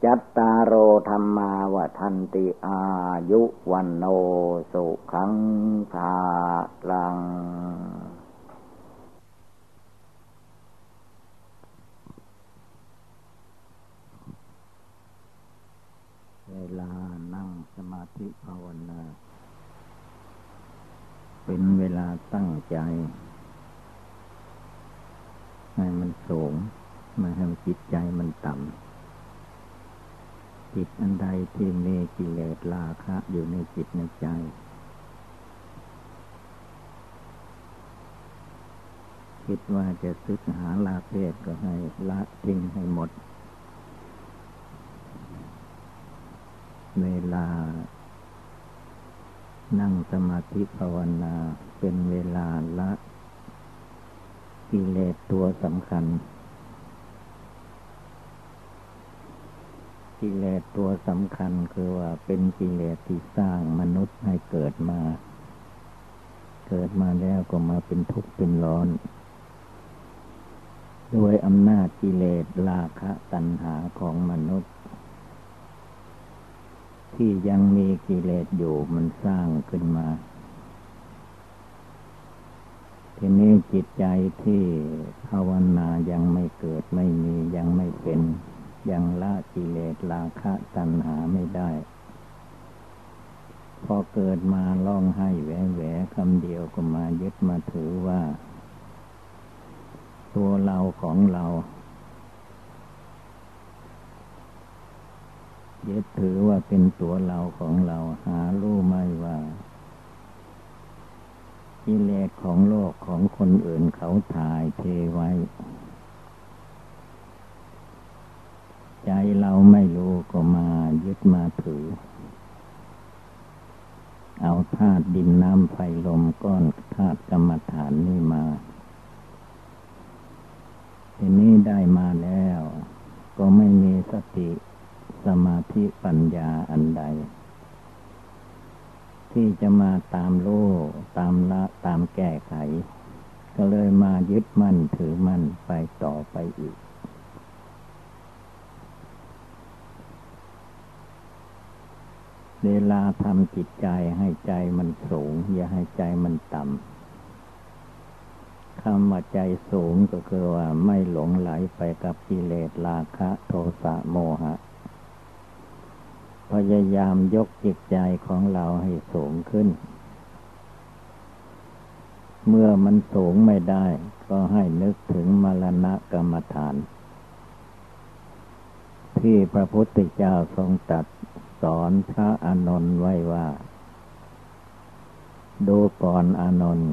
จัตตารโอธรรมาวทันติอายุวันโนสุขังภาลัง เวลานั่งสมาธิภาวนา เป็นเวลาตั้งใจ ให้มันสูง ไม่ให้จิตใจมันต่ำ จิตอันใดที่มีกิเลสราคะอยู่ในจิตในใจ คิดว่าจะซึกหาลาเพศก็ให้ละทิ้งให้หมด เวลา นั่งสมาธิภาวนาเป็นเวลาละ กิเลสตัวสำคัญ กิเลสตัวสำคัญคือว่าเป็นกิเลสที่สร้างมนุษย์ให้เกิดมา เกิดมาแล้วก็มาเป็นทุกข์เป็นร้อน ด้วยอำนาจกิเลสราคะตัณหาของมนุษย์ ที่ยังมีกิเลสอยู่มันสร้างขึ้นมาทีนี้จิตใจที่ภาวนายังไม่เกิดไม่มียังไม่เป็น ยังละกิเลสราคะตัณหาไม่ได้ พอเกิดมาล่องให้แหวแหวคำเดียวก็มายึดมาถือว่า ตัวเราของเรายึดถือว่าเป็นตัวเราของเราหารู้ไม่ว่าสของโลกของคนอื่นเขาถ่ายเทไว้ ใจเราไม่รู้ก็มายึดมาถือ เอาธาตุดินน้ำไฟลมก้อนธาตุกรรมฐานนี่มาทีนี้ได้มาแล้ว ก็ไม่มีสติสมาธิปัญญาอันใด ที่จะมาตามโลตามละตามแก้ไข ก็เลยมายึดมั่นถือมั่นไปต่อไปอีก เวลาทำจิตใจให้ใจมันสูง อย่าให้ใจมันต่ำคำว่าใจสูงก็คือว่าไม่หลงไหลไปกับกิเลสราคะโทสะโมหะ พยายามยกจิตใจของเราให้สูงขึ้น เมื่อมันสูงไม่ได้ ก็ให้นึกถึงมรณะกรรมฐาน ที่พระพุทธเจ้าทรงตัด สอนพระอานนท์ไว้ว่า ดูก่อนอานนท์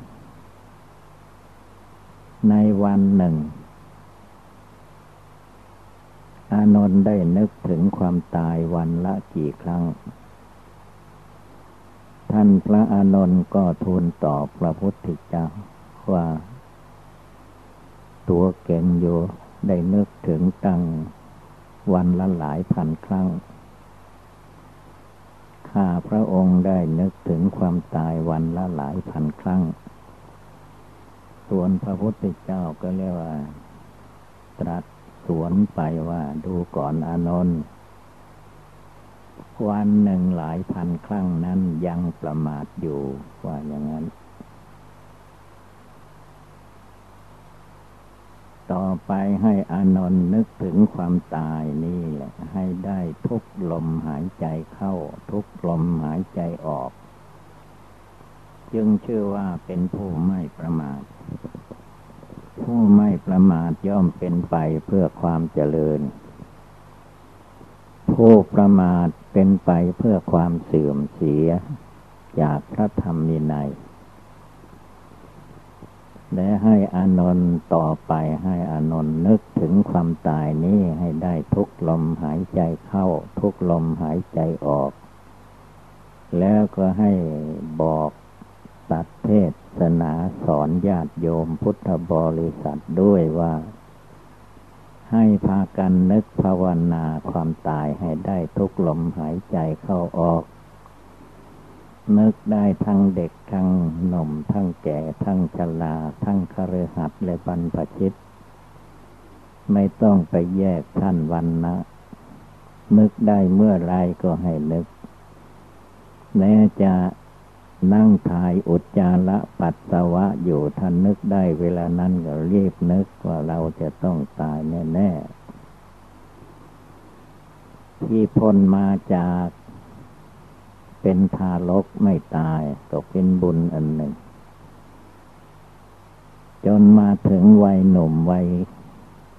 ในวันหนึ่ง อานนท์ได้นึกถึงความตายวันละกี่ครั้ง ท่านพระอานนท์ก็ทูลตอบพระพุทธเจ้าว่า ตัวเก่งอยู่ได้นึกถึงตั้งวันละหลายพันครั้ง ข้าพระองค์ได้นึกถึงความตายวันละหลายพันครั้ง ส่วนพระพุทธเจ้าก็เรียกว่า ตรัสสวนไปว่าดูก่อนอานนท์วันหนึ่งหลายพันครั้งนั้นยังประมาทอยู่ว่าอย่างนั้น ต่อไปให้อานนท์นึกถึงความตายนี่แหละ ให้ได้ทุกลมหายใจเข้า ทุกลมหายใจออก จึงชื่อว่าเป็นผู้ไม่ประมาท ผู้ไม่ประมาทย่อมเป็นไปเพื่อความเจริญ ผู้ประมาทเป็นไปเพื่อความเสื่อมเสีย จากพระธรรมนินัย และให้อานนท์ต่อไปให้อานนท์นึกถึงความตายนี้ให้ได้ทุกลมหายใจเข้า ทุกลมหายใจออก แล้วก็ให้บอกตัดเทศนาสอนญาติโยมพุทธบริษัทด้วยว่า ให้พากันนึกภาวนาความตายให้ได้ทุกลมหายใจเข้าออก นึกได้ทั้งเด็กทั้งหนุ่มทั้งแก่ทั้งชราทั้งคฤหัสและบรรพชิต ไม่ต้องไปแยกท่านวันนะนึกได้เมื่อไรก็ให้นึก แม้จะนั่งถ่ายอุจจาระปัสสาวะอยู่ท่านนึกได้เวลานั้นก็รีบนึกว่าเราจะต้องตายแน่ ๆ ที่พ้นมาจาก เป็นทารกไม่ตายก็เป็นบุญอันหนึ่ง จนมาถึงวัยหนุ่มวัย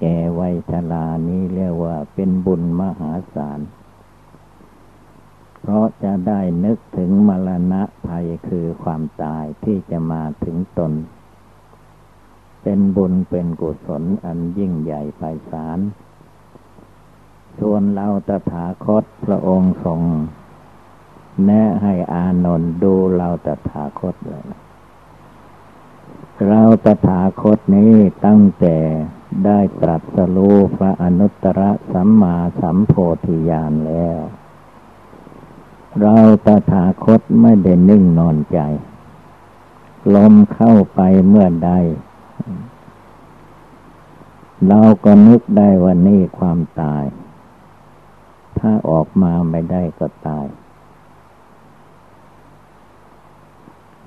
แก่วัยชรานี้เรียกว่าเป็นบุญมหาศาล เพราะจะได้นึกถึงมรณะภัยคือความตายที่จะมาถึงตน เป็นบุญเป็นกุศลอันยิ่งใหญ่ไพศาลชวนเราตถาคตพระองค์ทรง แนะให้อานนท์ดูเราตถาคตเลยเราตถาคตนี้ตั้งแต่ได้ตรัสรู้พระอนุตตรสัมมาสัมโพธิญาณแล้ว เราตถาคตไม่ได้นิ่งนอนใจ ลมเข้าไปเมื่อใด เราก็นึกได้ว่านี่ความตาย ถ้าออกมาไม่ได้ก็ตาย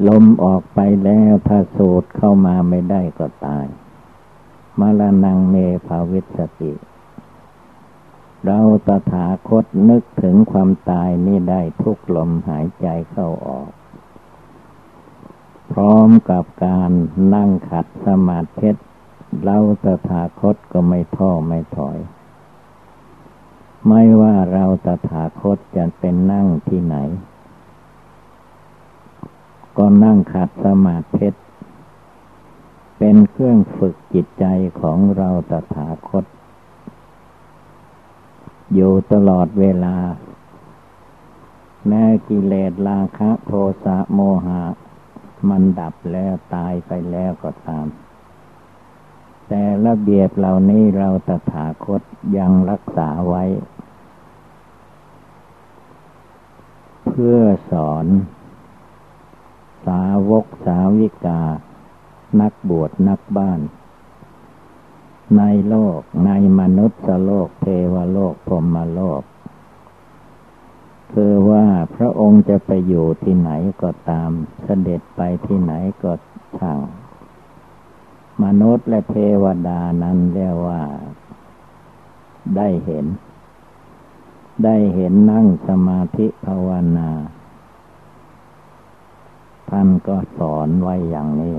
ลมออกไปแล้วถ้าสูดเข้ามาไม่ได้ก็ตาย มาลานังเมภาวิสติ เราตถาคตนึกถึงความตายนี่ได้ทุกลมหายใจเข้าออก พร้อมกับการนั่งขัดสมาธิเราตถาคตก็ไม่ท้อไม่ถอย ไม่ว่าเราตถาคตจะเป็นนั่งที่ไหน ก็นั่งขัดสมาธิเป็นเครื่องฝึกจิตใจของเราตถาคต อยู่ตลอดเวลา แม้กิเลสราคะโทสะโมหะ มันดับแล้วตายไปแล้วก็ตาม แต่ระเบียบเหล่านี้เราตถาคตยังรักษาไว้ เพื่อสอน สาวกสาวิกา นักบวชนักบ้าน ในโลกในมนุษย์โลกเทวโลกพรมโลก คือว่าพระองค์จะไปอยู่ที่ไหนก็ตามเสด็จไปที่ไหนก็ช่าง มนุษย์และเทวดานั้นเรียกว่า ได้เห็น ได้เห็นนั่งสมาธิภาวนา ท่านก็สอนไว้อย่างนี้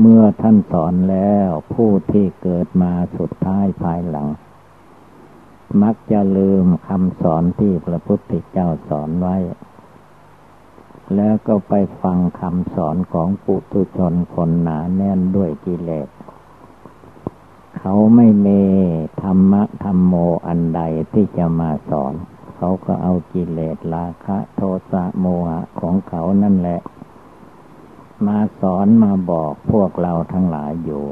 เมื่อท่านสอนแล้วผู้ที่เกิดมาสุดท้ายภายหลัง มักจะลืมคำสอนที่พระพุทธเจ้าสอนไว้ แล้วก็ไปฟังคำสอนของปุถุชนคนหนาแน่นด้วยกิเลสเขาไม่เมธรรมะธรรมโมอันใดที่จะมาสอนเขาก็เอากิเลสราคะโทสะโมหะของเขานั่นแหละ มาสอนมาบอกพวกเราทั้งหลายอยู่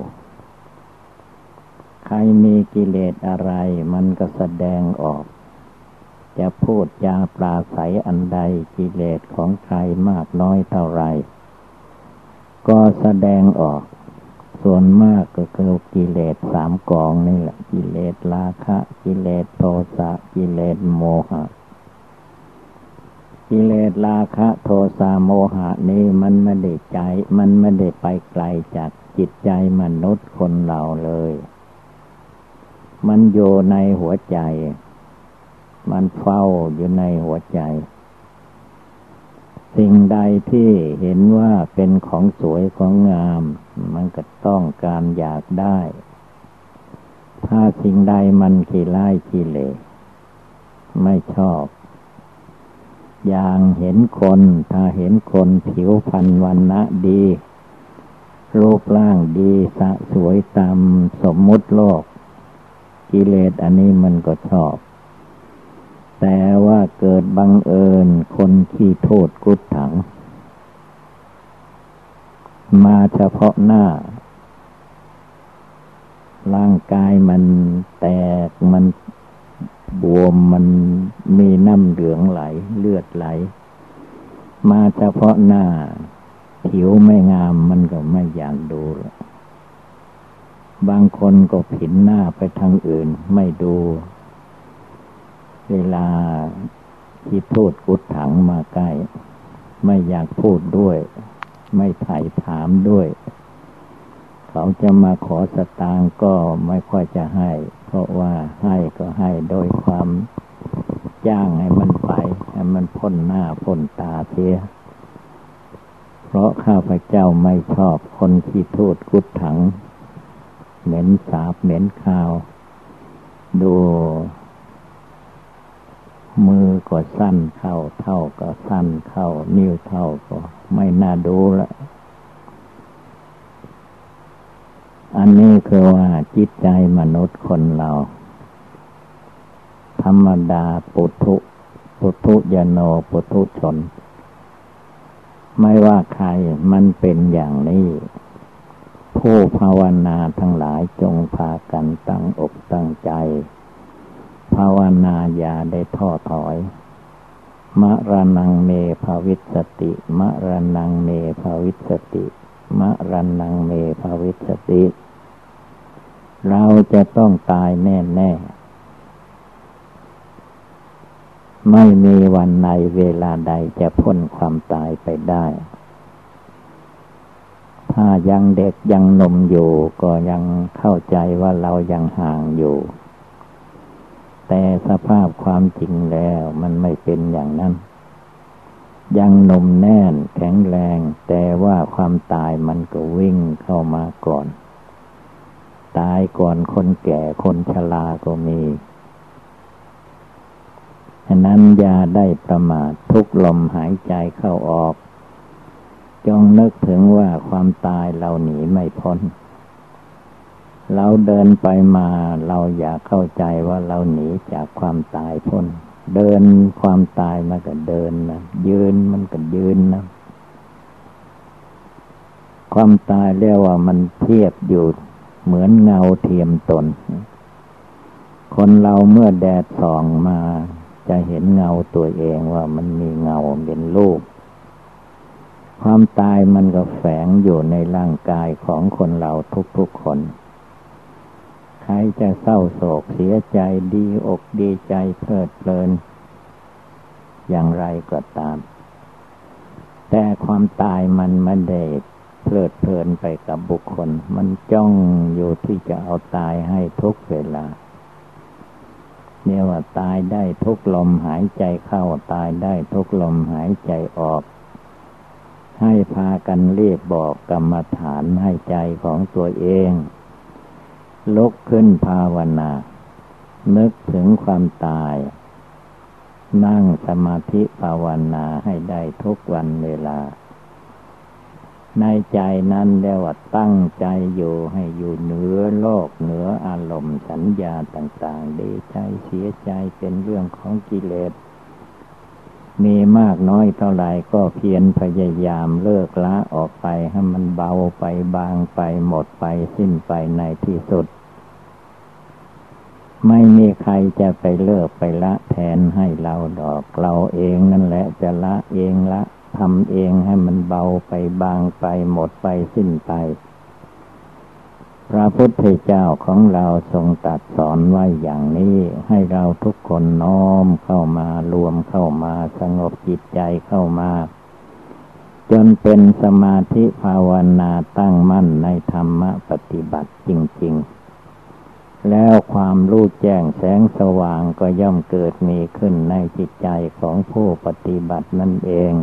ใครมีกิเลสอะไรมันก็แสดงออก จะพูดจาปราศัยอันใดกิเลสของใครมากน้อยเท่าไร ก็แสดงออก ส่วนมากก็คือกิเลสสามกองนี่แหละ กิเลสราคะ กิเลสโทสะกิเลสโมหะ กิเลสราคะโทสะโมหะนี้มันไม่ได้ใจ มันไม่ได้ไปไกลจากจิตใจมนุษย์คนเราเลย มันอยู่ในหัวใจ มันเฝ้าอยู่ในหัวใจ สิ่งใดที่เห็นว่าเป็นของสวยของงาม มันก็ต้องการอยากได้ ถ้าสิ่งใดมันขี้ไล่ขี้เละไม่ชอบ อย่างเห็นคน ถ้าเห็นคนผิวพรรณวันณะดีรูปร่างดีสะสวยตามสมมุติโลก กิเลสอันนี้มันก็ชอบ แต่ว่าเกิดบังเอิญคนขี้โทษกุดถัง มาเฉพาะหน้า ร่างกายมันแตกมันบวมมันมีน้ำเหลืองไหลเลือดไหล มาเฉพาะหน้า ผิวไม่งามมันก็ไม่อยากดูบางคนก็ผินหน้าไปทางอื่นไม่ดู เวลาที่พูดกุดถังมาใกล้ ไม่อยากพูดด้วย ไม่ถ่ายถามด้วย เขาจะมาขอสตางก็ไม่ค่อยจะให้ เพราะว่าให้ก็ให้โดยความจ้างให้มันไป ให้มันพ้นหน้าพ้นตาเสียเพราะข้าพเจ้าไม่ชอบคนที่ทูดกุดถัง เหม็นสาบเหม็นข้าว ดู มือก็สั้นเข้า เท่าก็สั้นเข้า นิ้วเท่าก็ไม่น่าดูละอันนี้คือว่าจิตใจมนุษย์คนเรา ธรรมดาปุถุปุถุยโนปุถุชน ไม่ว่าใครมันเป็นอย่างนี้ ผู้ภาวนาทั้งหลายจงพากันตั้งอกตั้งใจ ภาวนาอย่าได้ท้อถอย มะระณังเมภะวิสสะติ มะระณังเมภะวิสสะติ มะระณังเมภะวิสสะติ เราจะต้องตายแน่แน่ไม่มีวันในเวลาใดจะพ้นความตายไปได้ ถ้ายังเด็กยังหนุ่มอยู่ ก็ยังเข้าใจว่าเรายังห่างอยู่ แต่สภาพความจริงแล้วมันไม่เป็นอย่างนั้น ยังนมแน่นแข็งแรง แต่ว่าความตายมันก็วิ่งเข้ามาก่อน ตายก่อนคนแก่คนชราก็มีฉะนั้นอย่าได้ประมาททุกลมหายใจเข้าออก จงนึกถึงว่าความตายเราหนีไม่พ้น เราเดินไปมาเราอยากเข้าใจว่าเราหนีจากความตายพ้น เดินความตายมันก็เดินนะยืนมันก็ยืนนะความตายเรียกว่ามันเทียบอยู่เหมือนเงาเทียมตน คนเราเมื่อแดดส่องมาจะเห็นเงาตัวเองว่ามันมีเงาเป็นรูป ความตายมันก็แฝงอยู่ในร่างกายของคนเราทุกๆคน ใครจะเศร้าโศกเสียใจดีอกดีใจเพลิดเพลิน อย่างไรก็ตาม แต่ความตายมันม่ได้เพลิดเพลินไปกับบุคคล มันจ้องอยู่ที่จะเอาตายให้ทุกเวลาเนี่ยว่าตายได้ทุกลมหายใจเข้าตายได้ทุกลมหายใจออก ให้พากันเรียบบอกกรรมฐานให้ใจของตัวเอง ลุกขึ้นภาวนา นึกถึงความตาย นั่งสมาธิภาวนาให้ได้ทุกวันเวลา ในใจนั้นเรียกว่าตั้งใจอยู่ให้อยู่เหนือโลกเหนืออารมณ์สัญญาต่าง ๆ ดีใจเสียใจเป็นเรื่องของกิเลส มีมากน้อยเท่าไหร่ก็เพียรพยายามเลิกละออกไปให้มันเบาไปบางไปหมดไปสิ้นไปในที่สุด ไม่มีใครจะไปเลิกไปละแทนให้เราดอก เราเองนั่นแหละจะละเองละทำเองให้มันเบาไปบางไปหมดไปสิ้นไป พระพุทธเจ้าของเราทรงตัดสอนไว้อย่างนี้ ให้เราทุกคนน้อมเข้ามารวมเข้ามาสงบจิตใจเข้ามา จนเป็นสมาธิภาวนาตั้งมั่นในธรรมปฏิบัติจริง ๆ แล้วความรู้แจ้งแสงสว่างก็ย่อมเกิดมีขึ้นในจิตใจของผู้ปฏิบัตินั่นเอง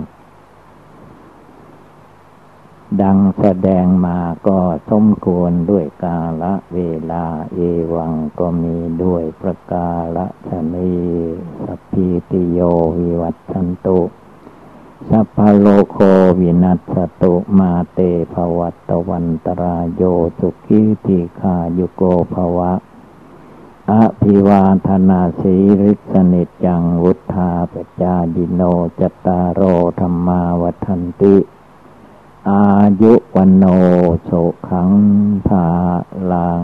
ดังแสดงมาก็สมควรด้วยกาละเวลาเอวังก็มีด้วยประกาละชนีสัพพิติโยวิวัตชันตุสัพพโลโควินัสตุมาเตภวัตวันตรายโยสุกิติคายุโกภวะ อภิวาธนาสีริสนิจังวุธาปจาดิโนจตารโอธรรมาวันติ อายุวันโนโสขังภาลัง